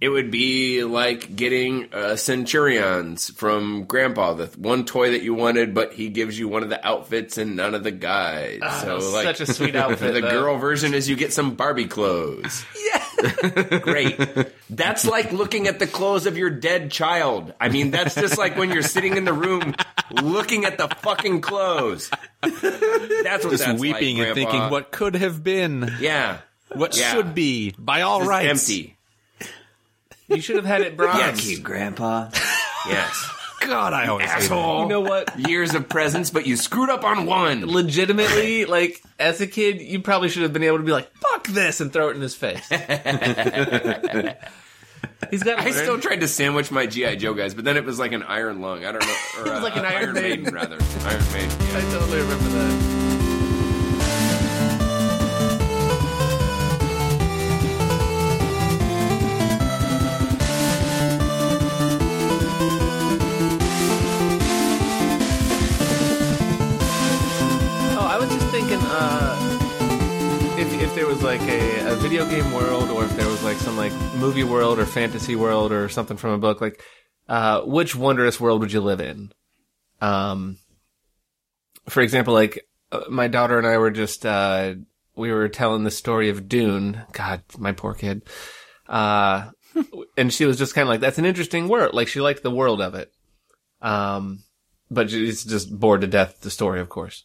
It would be like getting uh, Centurions from Grandpa, the one toy that you wanted, but he gives you one of the outfits and none of the guides. so, like, such a sweet outfit. the though. girl version is you get some Barbie clothes. Yeah, great. That's like looking at the clothes of your dead child. I mean, that's just like when you're sitting in the room looking at the fucking clothes. That's what Just that's weeping like, and Grandpa. thinking, what could have been, Yeah, what Yeah. should be, by all Just rights. empty. You should have had it bronze. Yes. You, Grandpa. Yes, God, I always say that. asshole. You know what? Years of presents, but you screwed up on one. Legitimately, like as a kid, you probably should have been able to be like, "Fuck this" and throw it in his face. He's got. I still tried to sandwich my GI Joe guys, but then it was like an Iron Lung. I don't know, or It was like uh, an Iron Maiden. rather. Iron Maiden. Yeah. I totally remember that. There was like a, a video game world, or if there was like some like movie world or fantasy world or something from a book, like uh, which wondrous world would you live in? Um, for example, like uh, my daughter and I were just uh, we were telling the story of Dune. God, my poor kid. Uh, and she was just kind of like, "That's an interesting world." Like she liked the world of it. Um, but she's just bored to death the story, of course.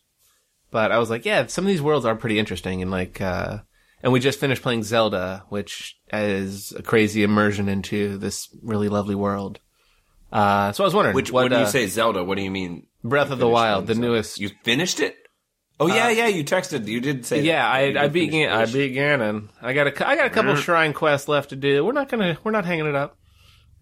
But I was like, yeah, some of these worlds are pretty interesting, and like, uh, and we just finished playing Zelda, which is a crazy immersion into this really lovely world. Uh, so I was wondering, Which what, when you uh, say Zelda, what do you mean? Breath of the Wild, the Zelda? newest. You finished it? Oh yeah, yeah. You texted. You did say. yeah, that. You I, I beat, I beat Ganon. I got a, I got a couple shrine quests left to do. We're not gonna, we're not hanging it up.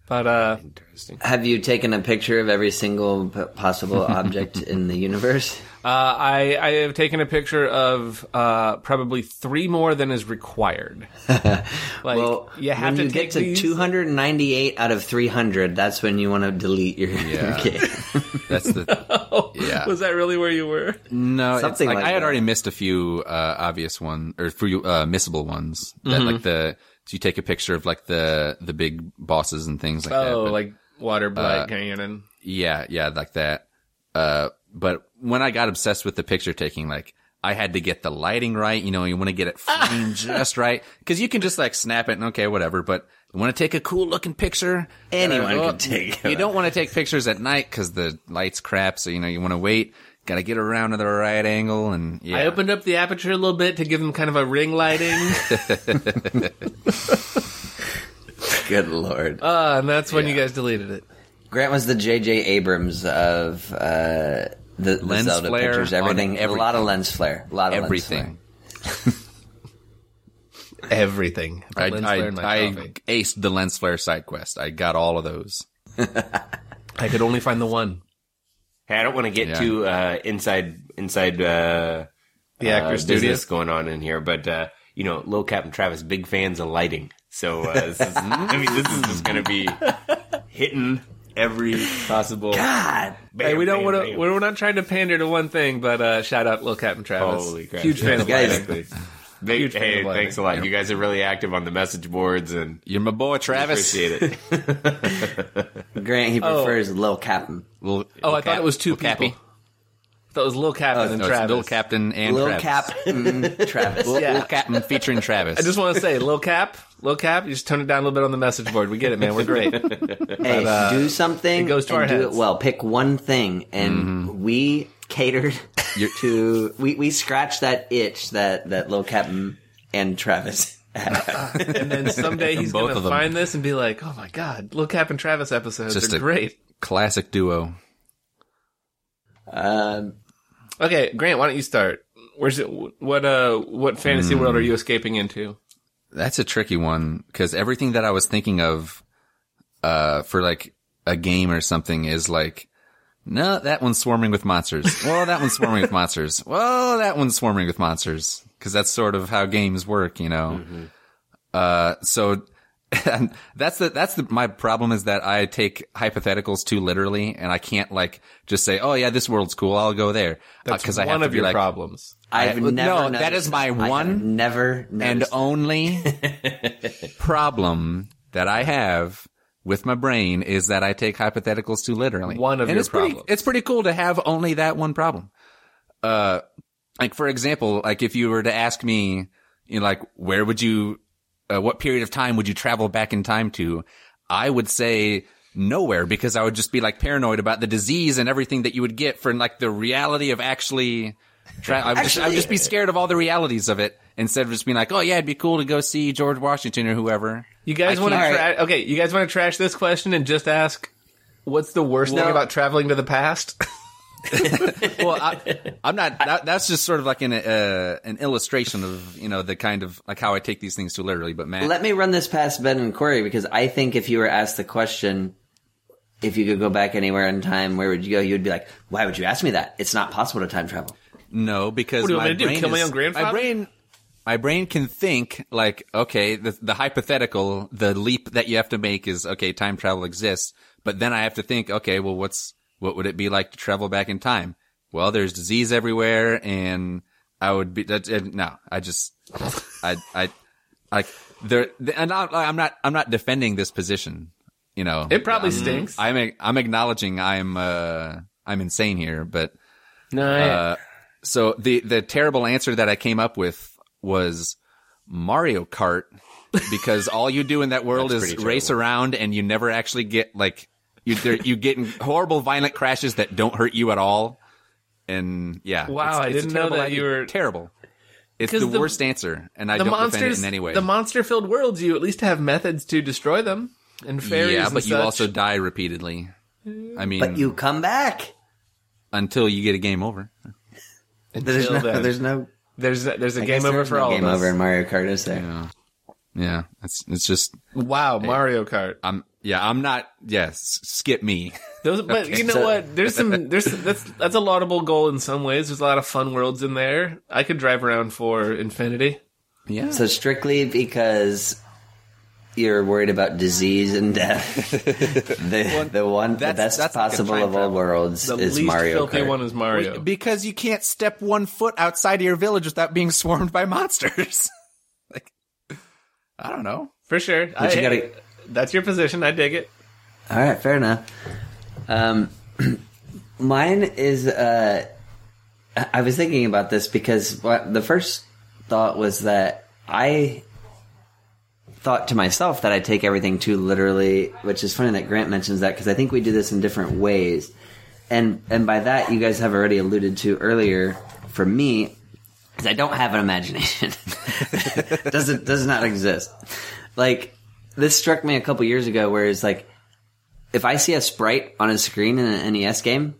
But uh, Interesting. Have you taken a picture of every single p- possible object in the universe? uh, I, I have taken a picture of uh, probably three more than is required. Like, Well, you have when to you take get to these- 298 out of 300, that's when you want to delete your, Yeah. your game. That's the yeah. Was that really where you were? No, Something like, like I had that. already missed a few uh, obvious ones or few uh, missable ones. That Mm-hmm. like the so you take a picture of like the the big bosses and things like that. Oh, like water blight Uh, Ganon. yeah, yeah, like that. Uh, but when I got obsessed with the picture taking, like I had to get the lighting right. You know, you want to get it framed just right because you can just like snap it and okay, whatever. But you want to take a cool looking picture. Anyone gotta- could take You don't want to take pictures at night because the light's crap. So you know you want to wait. Got to get around to the right angle and yeah. I opened up the aperture a little bit to give him kind of a ring lighting, Good lord. uh, and that's when you guys deleted it. Grant was the J.J. Abrams of uh, the, the Lens Zelda flare pictures. on Everything, a lot of lens flare. A lot of everything. Lens flare. Everything. I, Lens I, flare in I aced the lens flare side quest. I got all of those. I could only find the one. Hey, I don't want to get Yeah. too uh, inside inside uh, The uh, actor studio. business going on in here, but uh, you know, Lil Cap and Travis big fans of lighting. So uh, this is, I mean, this is just going to be hitting every possible. God. Bam, Hey, we don't want to. We're not trying to pander to one thing, but uh, shout out Lil Captain Travis. Holy crap! Huge fan of lighting. Big- huge hey, of thanks a lot. You guys are really active on the message boards, and You're my boy, Travis. appreciate it. Grant, he prefers Lil Captain. Little- Oh, I little thought it was two little people. Cappy. I thought it was Lil Captain and No, Travis. Little Captain and Lil Travis. Captain Travis. Yeah. Little Captain featuring Travis. I just want to say, Lil Cap, Lil Cap, you just tone it down a little bit on the message board. We get it, man. We're great. Hey, uh, do something it goes to and our do heads. it well. Pick one thing, and we catered to. We we scratched that itch that that Lil Captain and Travis. and then someday he's Both going of to them. find this and be like, oh my God, Lil Cap and Travis episodes Just are a- great. Classic duo. um, Okay, Grant, why don't you start? Where's it? What uh? What fantasy world are you escaping into? That's a tricky one because everything that I was thinking of, uh, for like a game or something is like, no, that one's swarming with monsters. well, that one's swarming with monsters. Well, that one's swarming with monsters. Cause that's sort of how games work, you know? Uh, so and that's the, that's the, my problem is that I take hypotheticals too literally and I can't like just say, oh yeah, this world's cool. I'll go there. That's Cause I one have to of be your like, problems. I've I- never. no, that noticed is my one never and only problem that I have with my brain is that I take hypotheticals too literally. One of and your it's pretty, it's pretty cool to have only that one problem. Uh, like for example, like if you were to ask me, you know, like where would you, uh, what period of time would you travel back in time to? I would say nowhere because I would just be like paranoid about the disease and everything that you would get for like the reality of actually. Tra- I, would just, I would just be scared of all the realities of it instead of just being like, oh yeah, it'd be cool to go see George Washington or whoever. You guys want to can't- tra- okay? You guys want to trash this question and just ask, what's the worst thing about traveling to the past? well, I, I'm not. That, that's just sort of like an uh, an illustration of you know the kind of like how I take these things too literally. But man, Let me run this past Ben and Corey because I think if you were asked the question, if you could go back anywhere in time, where would you go? You'd be like, "Why would you ask me that? It's not possible to time travel." no, because What do you my want me to do, brain kill my is- own grandfather? My brain, my brain can think like, okay, the the hypothetical, the leap that you have to make is okay, time travel exists, but then I have to think, okay, well, what's what would it be like to travel back in time? Well, there's disease everywhere, and I would be that. No, I just, I, I, like there, and I'm I'm not, I'm not defending this position. You know, It probably stinks. I'm I'm acknowledging I'm uh I'm insane here, but no, uh so the the terrible answer that I came up with was Mario Kart because all you do in that world is race around and you never actually get like you you get in horrible violent crashes that don't hurt you at all. And yeah, Wow, I a didn't know terrible that idea. you were- terrible. It's the, the- worst answer, and I don't defend monsters, it in any way. the monster-filled worlds, you at least have methods to destroy them and fairies. yeah, and but you such. also die repeatedly. I mean, But you come back. until you get a game over. There's no, then. there's no there's a, there's a I game over for no all game of us. over in Mario Kart, is there? Yeah, yeah. It's it's just Wow, Mario Kart. I'm yeah I'm not yes skip me. Those, but you know So- what? There's some. There's that's that's a laudable goal in some ways. There's a lot of fun worlds in there. I could drive around for infinity. Yeah. So strictly because you're worried about disease and death, the the one the best that's possible of all travel. worlds The is least Mario filthy Kart. one is Mario. because you can't step one foot outside of your village without being swarmed by monsters. like, I don't know. for sure. I, you gotta- that's your position. I dig it. All right, fair enough. Um, mine is. Uh, I I was thinking about this because what, the first thought was that I thought to myself that I take everything too literally, which is funny that Grant mentions that because I think we do this in different ways, and and by that you guys have already alluded to earlier. For me, because I don't have an imagination, does it does not exist. Like this struck me a couple years ago, where it's like if I see a sprite on a screen in an NES game,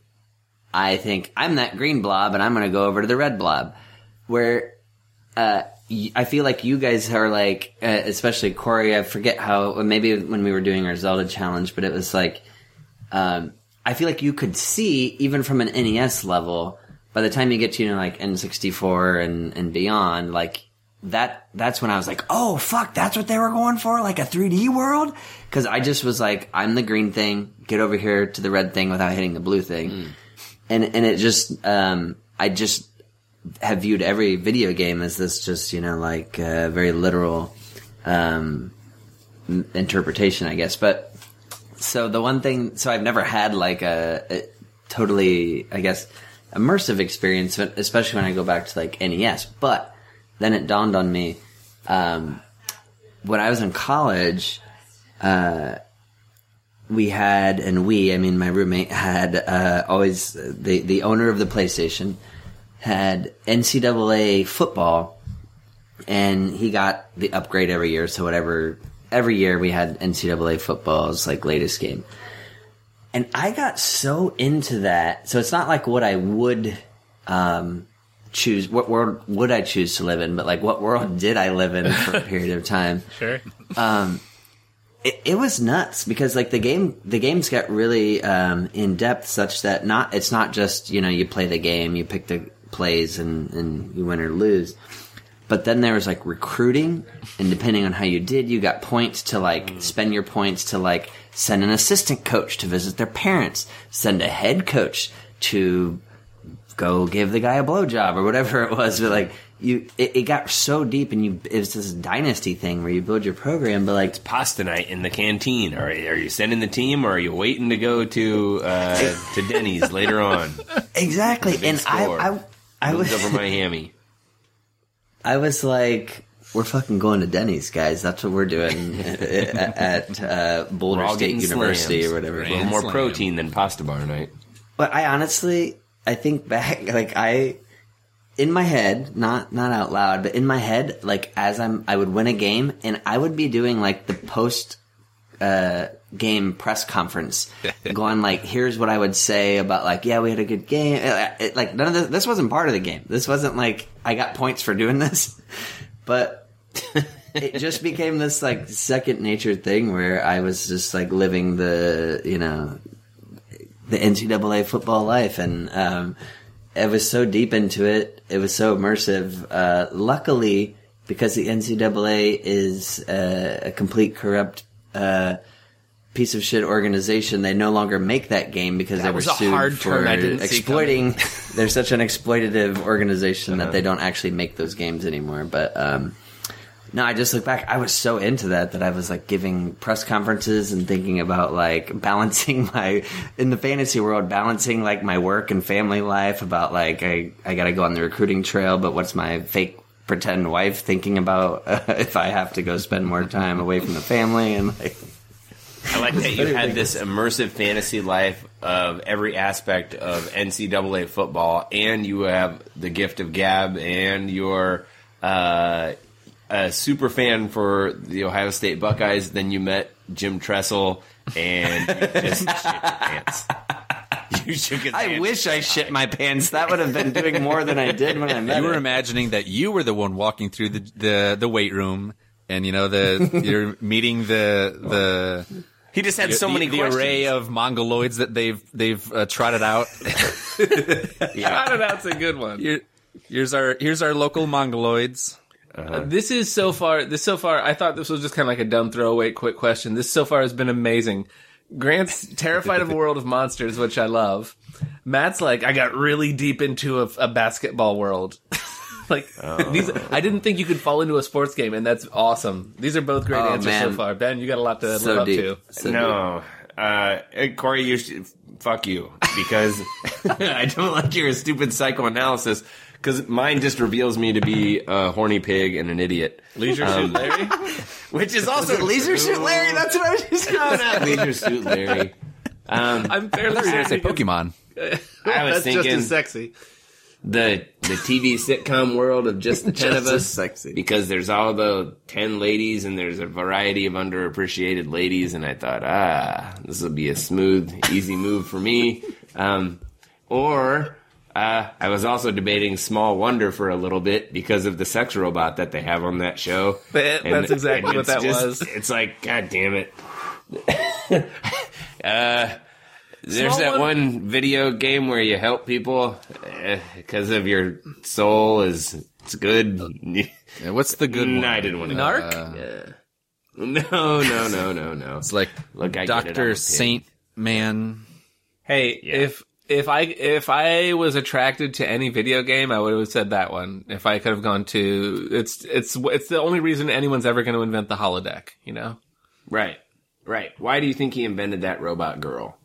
I think I'm that green blob and I'm going to go over to the red blob. Where uh, I feel like you guys are like, uh, especially Corey. I forget how maybe when we were doing our Zelda challenge, but it was like um, I feel like you could see even from an NES level. By the time you get to you know like N64 and and beyond, like that that's when I was like, oh fuck, that's what they were going for, like a 3D world. Because I just was like, I'm the green thing, get over here to the red thing without hitting the blue thing, and and it just um, I just have viewed every video game as this just you know like uh, very literal um, interpretation, I guess. But so the one thing, so I've never had like a, a totally, I guess, immersive experience, especially when I go back to like NES. But then it dawned on me um, when I was in college. Uh, we had, and we, I mean, my roommate had uh, always the the owner of the PlayStation had NCAA football, and he got the upgrade every year. So whatever, every year we had NCAA football's like latest game, and I got so into that. So it's not like what I would um, choose. What world would I choose to live in? But like, what world did I live in for a period of time? Sure. it, it was nuts because like the game the games got really um, in depth such that not it's not just you know you play the game you pick the plays and and you win or lose but then there was like recruiting and depending on how you did you got points to like spend your points to like send an assistant coach to visit their parents send a head coach to go give the guy a blowjob or whatever it was. But like you it, it got so deep, and you it was this dynasty thing where you build your program, but like it's Pasta night in the canteen. or are you sending the team, or are you waiting to go to uh, to Denny's later on? exactly, and I. I I was over my hammy. I was like. We're fucking going to Denny's, guys. That's what we're doing at, at uh, Boulder State University slams. or whatever. A little more Slam. protein than pasta bar night. But I honestly, I think back, like I, in my head, not not out loud, but in my head, like as I'm, I would win a game, and I would be doing like the post uh, game press conference, going like, "Here's what I would say about like, yeah, we had a good game." Uh, It, like none of this, this wasn't part of the game. This wasn't like I got points for doing this, but. it just became this like second nature thing where I was just like living the you know the NCAA football life, and um, it was so deep into it. It was so immersive. Uh, luckily, because the NCAA is uh, a complete corrupt uh, piece of shit organization, they no longer make that game because they were sued hard for turn I didn't see exploiting. they're such an exploitative organization Uh-huh. that they don't actually make those games anymore. But um, no, I just look back. I was so into that that I was like giving press conferences and thinking about like balancing my in the fantasy world, balancing like my work and family life. About like I I got to go on the recruiting trail, but what's my fake pretend wife thinking about uh, if I have to go spend more time away from the family and like. I like that you had this immersive fantasy life of every aspect of NCAA football, and you have the gift of gab, and you're uh, a super fan for the Ohio State Buckeyes. Then you met Jim Tressel, and you just shit your pants. You shook his I hand. wish I shit my pants. That would have been doing more than I did when I met You were her. imagining that you were the one walking through the the, the weight room, and you know the you're meeting the the He just had so the, many the questions. array of mongoloids that they've they've uh, trotted out. I don't know. It's a good one. Here, here's our here's our local mongoloids. This is so far. This so far. I thought this was just kind of like a dumb throwaway, quick question. This so far has been amazing. Grant's terrified of a world of monsters, which I love. Matt's like, I got really deep into a, a basketball world. like these, I didn't think you could fall into a sports game, and that's awesome. These are both great Oh, answers so far. Ben, you got a lot to So live up to. So deep. No, uh, hey, Corey, you should fuck you because I don't like your stupid psychoanalysis. Because mine just reveals me to be a horny pig and an idiot, Leisure suit, Larry. which is also Leisure Suit Larry. That's what I was just No, not Leisure Suit Larry. Um, I'm fairly I certain say Pokemon. I was That's just as sexy. The the TV sitcom world of just the ten of Just as us, sexy. because there's all the ten ladies and there's a variety of underappreciated ladies, and I thought, ah, this will be a smooth, easy move for me. Um, or uh, I was also debating Small Wonder for a little bit because of the sex robot that they have on that show. That- that's exactly what that was. It's like, god damn it. uh, there's that one video game where you help people eh, because of your soul is it's good. Yeah, What's the good No, one? I didn't want to. Narc. No, no, no, no, no. It's like Look, I get it, I'm a Doctor. Saint Man. Hey, Yeah. if if I if I was attracted to any video game, I would have said that one. If I could have gone to it's it's it's the only reason anyone's ever going to invent the holodeck. You know. Right, right. Why do you think he invented that robot girl?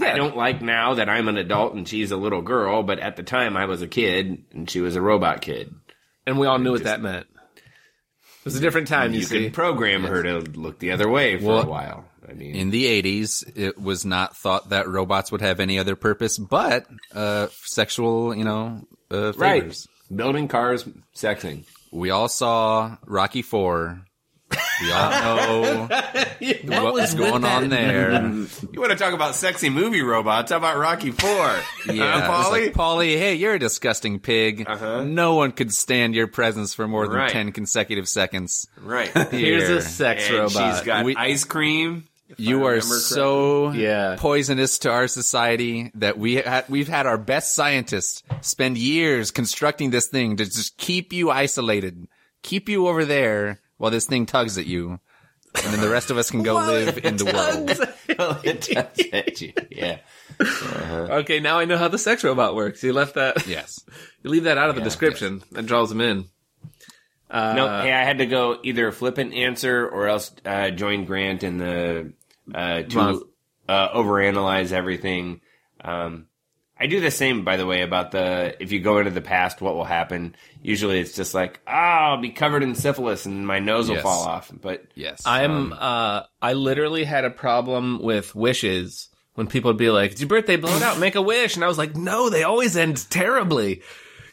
I don't like now that I'm an adult and she's a little girl, but at the time I was a kid and she was a robot kid. And we all knew what that meant. It was a different time, you, You could program her to look the other way for Well, a while. I mean, In the 80s, it was not thought that robots would have any other purpose but uh, sexual, you know, uh, right. Building cars, sexing. We all saw Rocky Four. We all know what was going on there. You want to talk about sexy movie robots? How about Rocky Four? Yeah, huh, it's Paulie? like, Paulie, hey, you're a disgusting pig. Uh-huh. No one could stand your presence for more than Right. 10 consecutive seconds. right. Here's a sex And robot. she's got We- ice cream. You are so Yeah. poisonous to our society that we ha- we've had our best scientists spend years constructing this thing to just keep you isolated, keep you over there while this thing tugs at you. and then the rest of us can go live in the world. It does hit you. Yeah. Okay, now I know how the sex robot works. You left that. Yes. You leave that out of the description. That draws them in. Uh, No, hey, I had to go either flippant answer or else uh, join Grant in the uh, to uh, overanalyze everything. Um, I do the same, by the way, about the if you go into the past, what will happen? Usually, it's just like, oh, I'll be covered in syphilis and my nose will Yes. fall off. But Yes. I'm. uh I literally had a problem with wishes when people would be like, "It's your birthday, blow it out, make a wish," and I was like, "No, they always end terribly."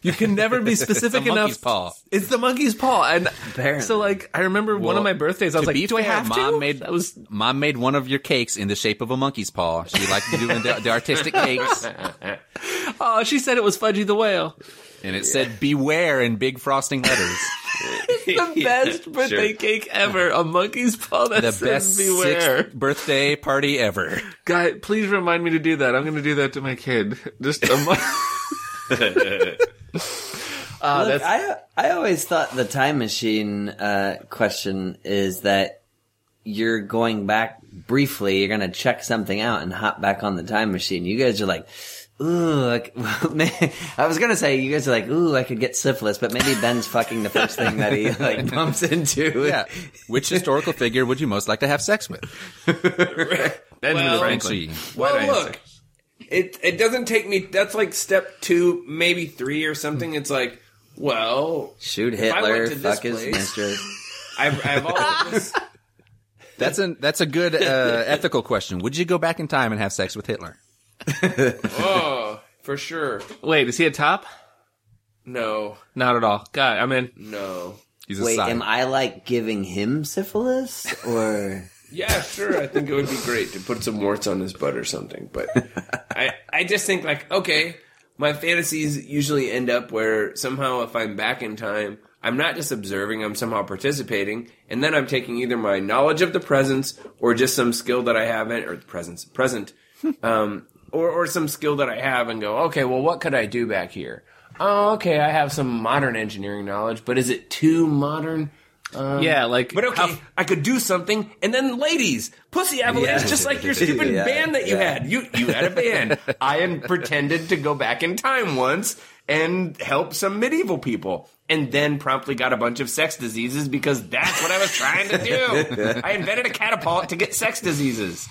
You can never be specific a enough. paw. It's the monkey's paw, and Apparently. so like I remember one of my birthdays. I was like, be "Do I fair, have Mom to?" made- that was Mom made one of your cakes in the shape of a monkey's paw. She liked doing the, the artistic cakes, oh, she said it was Fudgie the whale. and it said "Beware" in big frosting letters. The best birthday Sure. cake ever. A monkey's paw that The says best beware. sixth birthday party ever. Guy, please remind me to do that. I'm going to do that to my kid. Just a month. Ah, Look, I I always thought the time machine uh, question is that you're going back briefly. You're going to check something out and hop back on the time machine. You guys are like, ooh, like, I was going to say you guys are like, ooh, I could get syphilis, but maybe Ben's fucking the first thing that he like bumps into. Yeah. Which historical figure would you most like to have sex with? Benjamin Well- Franklin. well, Why'd look, it it doesn't take me. That's like step two, maybe three or something. It's like, well, Shoot If I went Hitler, to this fuck his place- mistress. I've, I've always. That's a that's a good uh, ethical question. Would you go back in time and have sex with Hitler? oh, for sure. Wait, is he a top? No, Not at all. God, I'm in. no. He's a Wait, side. am I like giving him syphilis or? Sure. I think it would be great to put some warts on his butt or something. But I, I just think like, okay, my fantasies usually end up where somehow if I'm back in time, I'm not just observing, I'm somehow participating, and then I'm taking either my knowledge of the presence or just some skill that I haven't, or the presence, present, um, or, or some skill that I have and go, okay, well, what could I do back here? Oh, okay, I have some modern engineering knowledge, but is it too modern? Um, yeah, like. But okay, I could do something, and then ladies, Pussy Avalanche, Yeah. just like your stupid Yeah, band that you yeah. had. You you had a band. I had pretended to go back in time once and help some medieval people, and then promptly got a bunch of sex diseases because that's what I was trying to do. I invented a catapult to get sex diseases.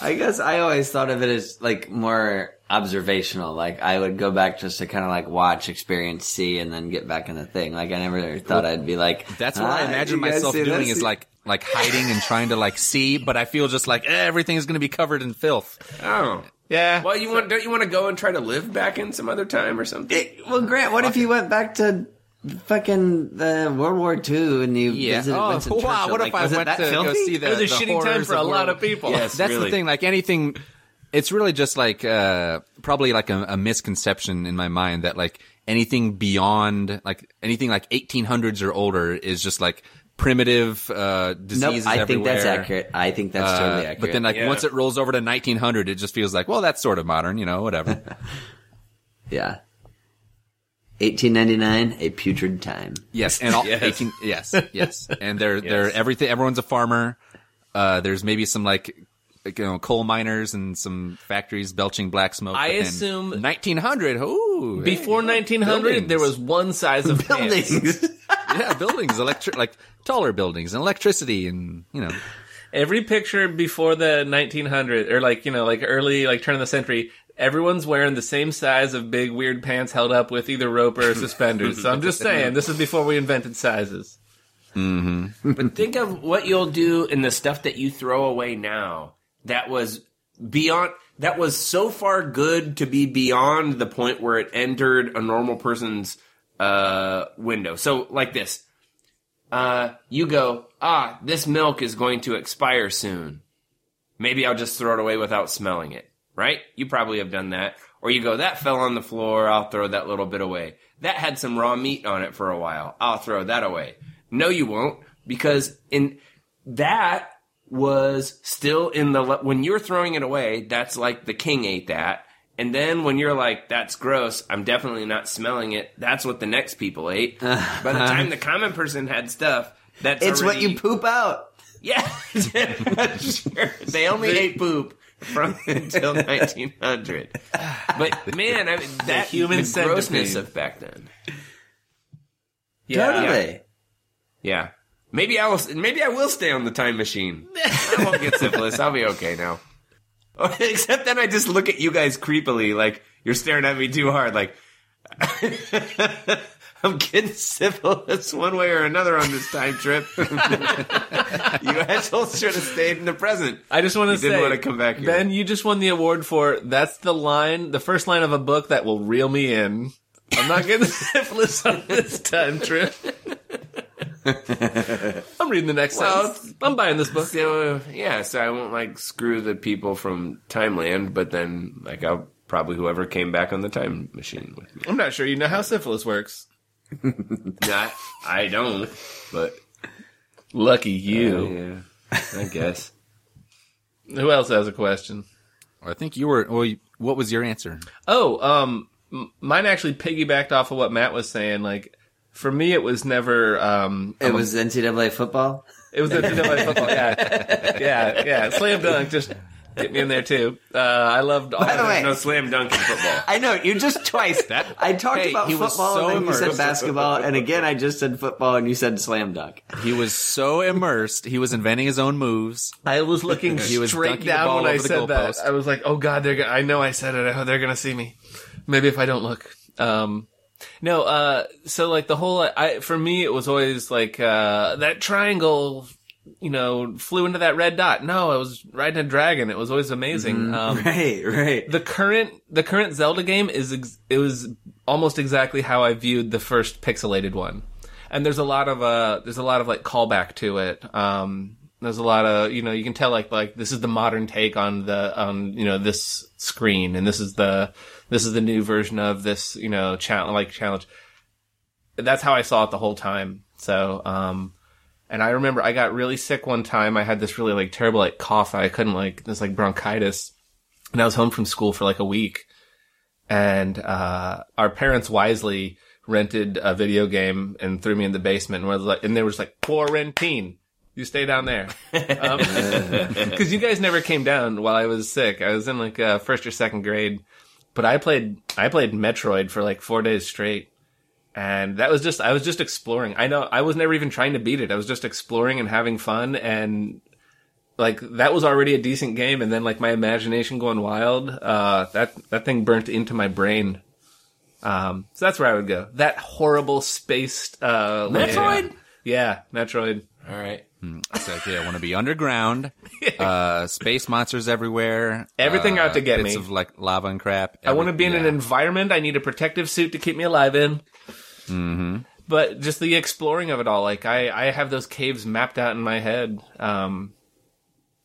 I guess I always thought of it as like more observational. Like I would go back just to kind of like watch, experience, see, and then get back in the thing. Like I never thought I'd be like. That's what I "Ah, imagine myself doing this?" is like like hiding and trying to like see, but I feel just like eh, everything is going to be covered in filth. Oh, yeah. well, you want don't you want to go and try to live back in some other time or something? Eh, Well, Grant, what if you went back to fucking the World War II and you Yeah. visited Oh, Winston wow. Churchill? What Like, if I was it went that to go filthy? see the it was a the shitty time for a lot of people. Yes, That's really. the thing. Like anything, it's really just like uh, probably like a, a misconception in my mind that like anything beyond like anything like 1800s or older is just like primitive uh, Nope, diseases I think that's accurate. I think that's Uh, totally accurate. But then, like Yeah. once it rolls over to 1900, it just feels like, well, that's sort of modern, you know, whatever. yeah. 1899, a putrid time. yes, and all Yes. 18, yes, yes, and they're they're everything. Everyone's a farmer. Uh, there's maybe some like, like, you know coal miners and some factories belching black smoke. I assume- 1900. Ooh, hey, Before 1900, buildings. there was one size of. Buildings. yeah buildings, electric like taller buildings and electricity and you know Every picture before the 1900 or like, you know, like early, like turn of the century, everyone's wearing the same size of big weird pants held up with either rope or suspenders. so I'm just saying, this is before we invented sizes. But think of what you'll do in the stuff that you throw away now. That was beyond. That was so far good to be beyond the point where it entered a normal person's uh, window. So, like this, uh, you go, ah, this milk is going to expire soon. Maybe I'll just throw it away without smelling it. Right? You probably have done that. Or you go, that fell on the floor. I'll throw that little bit away. That had some raw meat on it for a while. I'll throw that away. No, you won't, because in that was still in the when you're throwing it away. That's like the king ate that, and then when you're like, "That's gross," I'm definitely not smelling it. That's what the next people ate. By the time the common person had stuff, That's It's what you poop out. Yeah, sure. They only ate poop from until 1900. But man, I mean, that human the grossness centipede. of back then. Yeah. Totally. Yeah, maybe I will. Maybe I will stay on the time machine. I won't get syphilis. I'll be okay now. Oh, except then I just look at you guys creepily, like you're staring at me too hard, like. I'm getting syphilis one way or another on this time trip. you assholes should have stayed in the present. I just want to say, didn't want to come back here. Ben, you just won the award for that's the line, the first line of a book that will reel me in. I'm not getting syphilis on this time trip. I'm reading the next Well, sentence. I'm buying this book. So yeah, so I won't like screw the people from Timeland, but then like I'll probably whoever came back on the time machine with me. I'm not sure you know how syphilis works. Not, I don't, but Lucky you. yeah, I guess. Who else has a question? I think you were. Well, you- what was your answer? Oh, um, mine actually piggybacked off of what Matt was saying. Like, for me, it was never. Um, It was NCAA football. it was NCAA football. Yeah, yeah, yeah. Slam dunk. Just get me in there too. Uh, I loved all. By the way- No slam dunk in football. I know you just twice. That I talked Hey, about he was football, so and then you said basketball, and again I just said football, and you said slam dunk. He was so immersed. He was inventing his own moves. I was looking He was straight down when I said that. goalpost. I was like, "Oh God, they're. Gonna, I know I said it. Oh, they're gonna see me. Maybe if I don't look." Um, no. Uh, so like the whole. I for me, it was always like uh, that triangle. You know, flew into that red dot. No, I was riding a dragon. It was always amazing. Um, Right, right. the current the current Zelda game is ex- it was almost exactly how I viewed the first pixelated one, and there's a lot of uh there's a lot of like callback to it. Um, there's a lot of you know you can tell like like this is the modern take on the on you know this screen, and this is the this is the new version of this you know challenge like challenge. That's how I saw it the whole time. So um. And I remember I got really sick one time. I had this really like terrible like cough. I couldn't like this like bronchitis and I was home from school for like a week. And uh, our parents wisely rented a video game and threw me in the basement and was like, and there was like quarantine. You stay down there, because you guys never came down while I was sick. I was in like uh, first or second grade, but I played I played Metroid for like four days straight, and that was just I was just exploring. I know I was never even trying to beat it. I was just exploring and having fun, and like that was already a decent game and then like my imagination going wild uh that that thing burnt into my brain um so that's where i would go that horrible spaced uh Metroid? yeah metroid All right. It's like, yeah, I want to be underground. Uh, space monsters everywhere. Everything uh, out to get bits me. of like lava and crap. i want to be in an environment i need a protective suit to keep me alive in mm-hmm. but just the exploring of it all like i i have those caves mapped out in my head um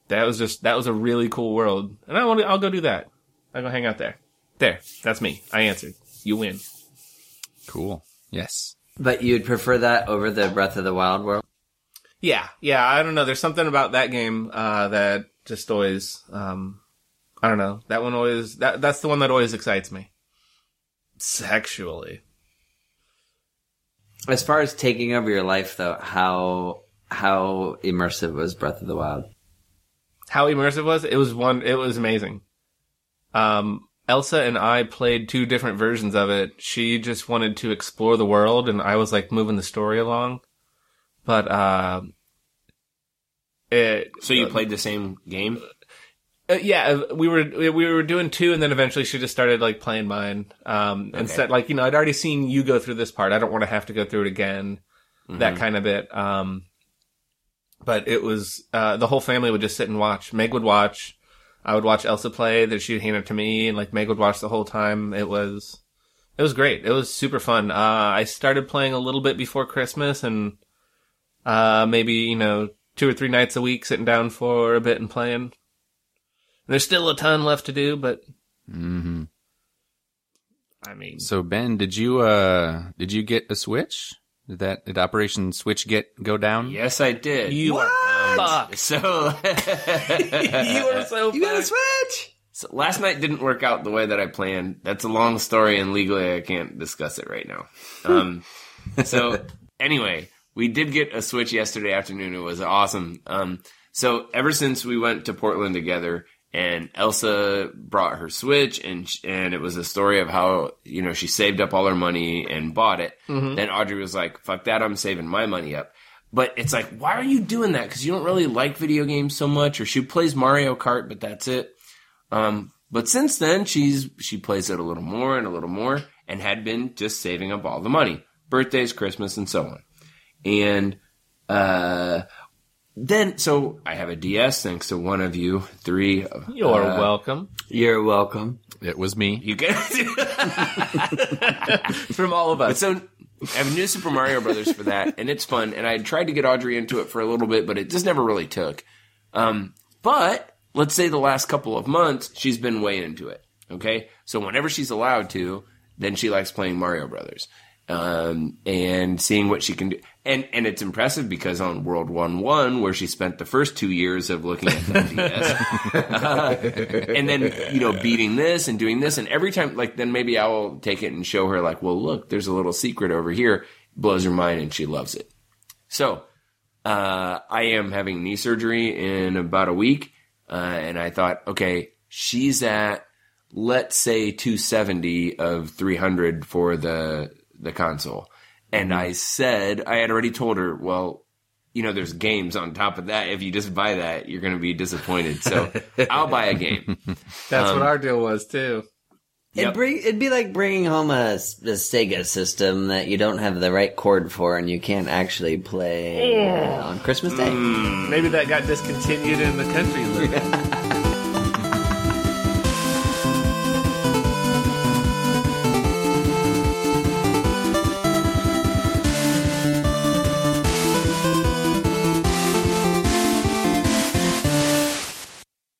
that was just that was a really cool world and i want to i'll go do that i'll go hang out there there that's me i answered you win Cool. Yes. But you'd prefer that over the Breath of the Wild world? Yeah, yeah. I don't know. There's something about that game uh, that just always, um, I don't know. That one always. That that's the one that always excites me. Sexually, As far as taking over your life, though, how how immersive was Breath of the Wild? how immersive was it? Was one. It was amazing. Um, Elsa and I played two different versions of it. She just wanted to explore the world, and I was like moving the story along. But uh, it. So you played the same game? Uh, yeah, uh, we were we were doing two, and then eventually she just started like playing mine. Um, and said like, you know, I'd already seen you go through this part. I don't want to have to go through it again. That kind of bit. Um, but it was uh, the whole family would just sit and watch. Meg would watch. I would watch Elsa play. That she'd hand it to me, and like Meg would watch the whole time. It was it was great. It was super fun. Uh, I started playing a little bit before Christmas, and uh, maybe you know two or three nights a week, sitting down for a bit and playing. There's still a ton left to do, but hmm I mean, So Ben, did you uh did you get a Switch? Did that did Operation Switch get go down? Yes, I did. you are fucked. So, you are so You got a. Switch. so last night didn't work out the way that I planned. That's a long story, and legally I can't discuss it right now. Um, so anyway, we we did get a Switch yesterday afternoon. It was awesome. Um, so ever since we went to Portland together, and Elsa brought her Switch, and and it was a story of how you know she saved up all her money and bought it. Then Audrey was like, "Fuck that! I'm saving my money up." But it's like, why are you doing that? Because you don't really like video games so much, or she plays Mario Kart, but that's it. Um, but since then, she's she plays it a little more and a little more, and had been just saving up all the money, birthdays, Christmas, and so on. And uh, then, so I have a DS thanks to one of you three. You're uh, welcome. You're welcome. It was me. You guys. From all of But us. so I have New Super Mario Brothers for that, and it's fun. And I tried to get Audrey into it for a little bit, but it just never really took. Um, but let's say the last couple of months, she's been way into it. Okay, so whenever she's allowed to, then she likes playing Mario Brothers. Um, and seeing what she can do, and and it's impressive because on World One One, where she spent the first two years of looking at the DS, and then you know beating this and doing this and every time like then maybe i will take it and show her like well look there's a little secret over here. Blows her mind and she loves it. So uh, i am having knee surgery in about a week uh, and i thought okay she's at let's say 270 of 300 for the the console and i said i had already told her well you know, there's games on top of that. If you just buy that, you're going to be disappointed. So I'll buy a game. That's um, what our deal was too. Yep. It'd, bring, it'd be like bringing home a Sega system that you don't have the right cord for and you can't actually play uh, on Christmas Day. Mm. Maybe that got discontinued in the country. Luke.